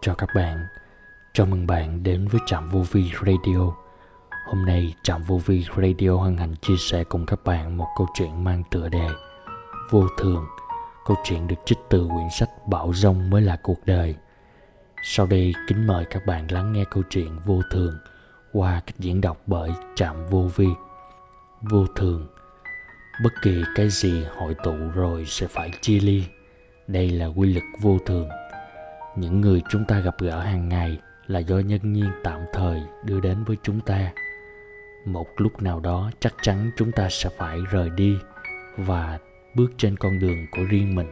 cho các bạn, chào mừng bạn đến với Trạm Vô Vi Radio. Hôm nay Trạm Vô Vi Radio hân hạnh chia sẻ cùng các bạn một câu chuyện mang tựa đề Vô thường. Câu chuyện được trích từ quyển sách Bảo Rông mới là cuộc đời. Sau đây kính mời các bạn lắng nghe câu chuyện Vô thường qua cách diễn đọc bởi Trạm Vô Vi. Vô thường Bất kỳ cái gì hội tụ rồi sẽ phải chia ly. Đây là quy luật vô thường những người chúng ta gặp gỡ hàng ngày là do nhân nhiên tạm thời đưa đến với chúng ta. Một lúc nào đó chắc chắn chúng ta sẽ phải rời đi và bước trên con đường của riêng mình.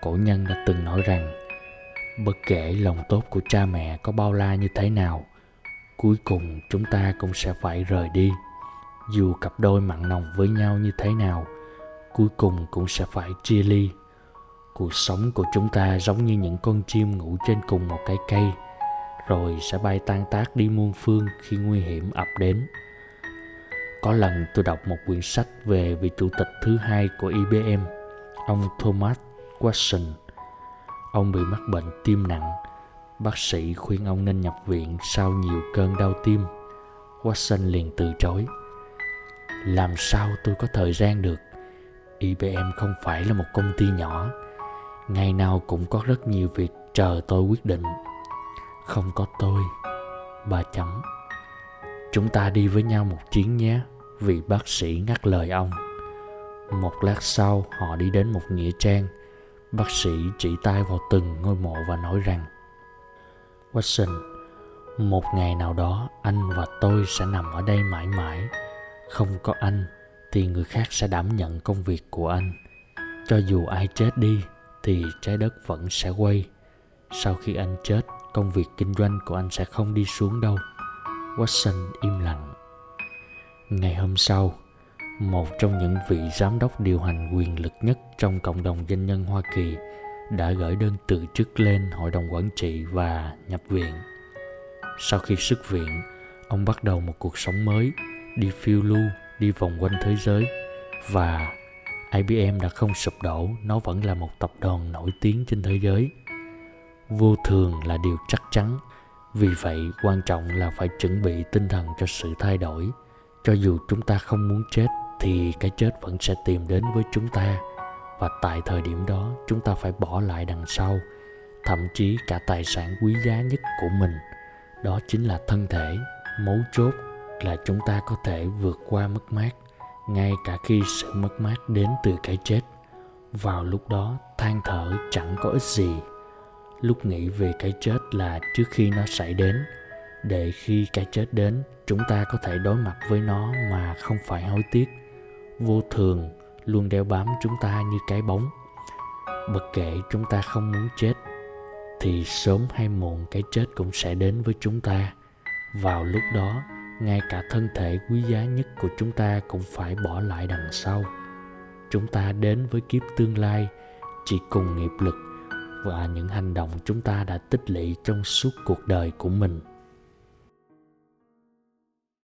Cổ nhân đã từng nói rằng, bất kể lòng tốt của cha mẹ có bao la như thế nào, cuối cùng chúng ta cũng sẽ phải rời đi. Dù cặp đôi mặn nồng với nhau như thế nào, cuối cùng cũng sẽ phải chia ly cuộc sống của chúng ta giống như những con chim ngủ trên cùng một cái cây rồi sẽ bay tan tác đi muôn phương khi nguy hiểm ập đến có lần tôi đọc một quyển sách về vị chủ tịch thứ hai của IBM, ông Thomas Watson. Ông bị mắc bệnh tim nặng. Bác sĩ khuyên ông nên nhập viện sau nhiều cơn đau tim. Watson liền từ chối. Làm sao tôi có thời gian được? IBM không phải là một công ty nhỏ ngày nào cũng có rất nhiều việc chờ tôi quyết định. Không có tôi, bà chấm chúng ta đi với nhau một chuyến nhé vị bác sĩ ngắt lời ông. Một lát sau, họ đi đến một nghĩa trang. Bác sĩ chỉ tay vào từng ngôi mộ và nói rằng, watson, một ngày nào đó anh và tôi sẽ nằm ở đây mãi mãi. Không có anh thì người khác sẽ đảm nhận công việc của anh. Cho dù ai chết đi thì trái đất vẫn sẽ quay. Sau khi anh chết, công việc kinh doanh của anh sẽ không đi xuống đâu. Watson im lặng. Ngày hôm sau, một trong những vị giám đốc điều hành quyền lực nhất trong cộng đồng doanh nhân hoa kỳ đã gửi đơn từ chức lên hội đồng quản trị và nhập viện. Sau khi xuất viện, ông bắt đầu một cuộc sống mới, đi phiêu lưu, đi vòng quanh thế giới và IBM đã không sụp đổ, nó vẫn là một tập đoàn nổi tiếng trên thế giới. Vô thường là điều chắc chắn, vì vậy quan trọng là phải chuẩn bị tinh thần cho sự thay đổi. Cho dù chúng ta không muốn chết thì cái chết vẫn sẽ tìm đến với chúng ta và tại thời điểm đó chúng ta phải bỏ lại đằng sau thậm chí cả tài sản quý giá nhất của mình đó chính là thân thể mấu chốt là chúng ta có thể vượt qua mất mát ngay cả khi sự mất mát đến từ cái chết, vào lúc đó than thở chẳng có ích gì. Lúc nghĩ về cái chết là trước khi nó xảy đến, để khi cái chết đến, chúng ta có thể đối mặt với nó mà không phải hối tiếc. Vô thường luôn đeo bám chúng ta như cái bóng. Bất kể chúng ta không muốn chết, thì sớm hay muộn cái chết cũng sẽ đến với chúng ta. Vào lúc đó ngay cả thân thể quý giá nhất của chúng ta cũng phải bỏ lại đằng sau. Chúng ta đến với kiếp tương lai, chỉ cùng nghiệp lực và những hành động chúng ta đã tích lũy trong suốt cuộc đời của mình.